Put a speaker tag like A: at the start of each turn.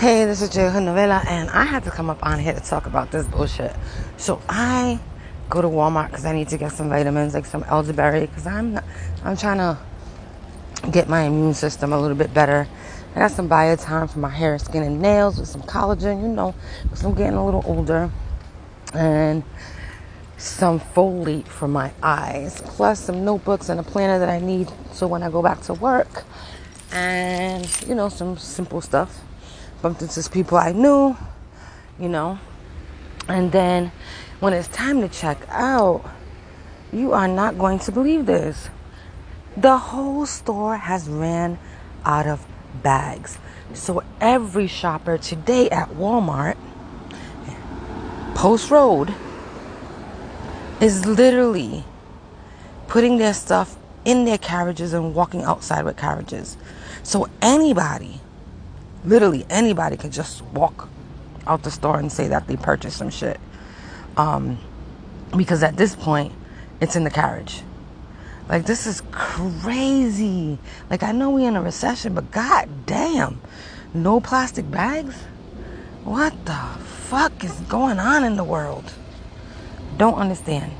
A: Hey, this is Jay Novella, and I had to come up on here to talk about this bullshit. So I go to Walmart because I need to get some vitamins, like some elderberry, because I'm I'm trying to get my immune system a little bit better. I got some biotin for my hair, skin, and nails with some collagen, you know, because I'm getting a little older, and some folate for my eyes, plus some notebooks and a planner that I need so when I go back to work, and you know, some simple stuff bumped into people I knew, you know. And then when it's time to check out, you are not going to believe this. The whole store has ran out of bags. So every shopper today at Walmart, Post Road, is literally putting their stuff in their carriages and walking outside with carriages. So anybody literally anybody could just walk out the store and say that they purchased some shit. Um, because at this point, it's in the carriage. Like this is crazy. Like I know we're in a recession, but god damn, no plastic bags. What the fuck is going on in the world? Don't understand.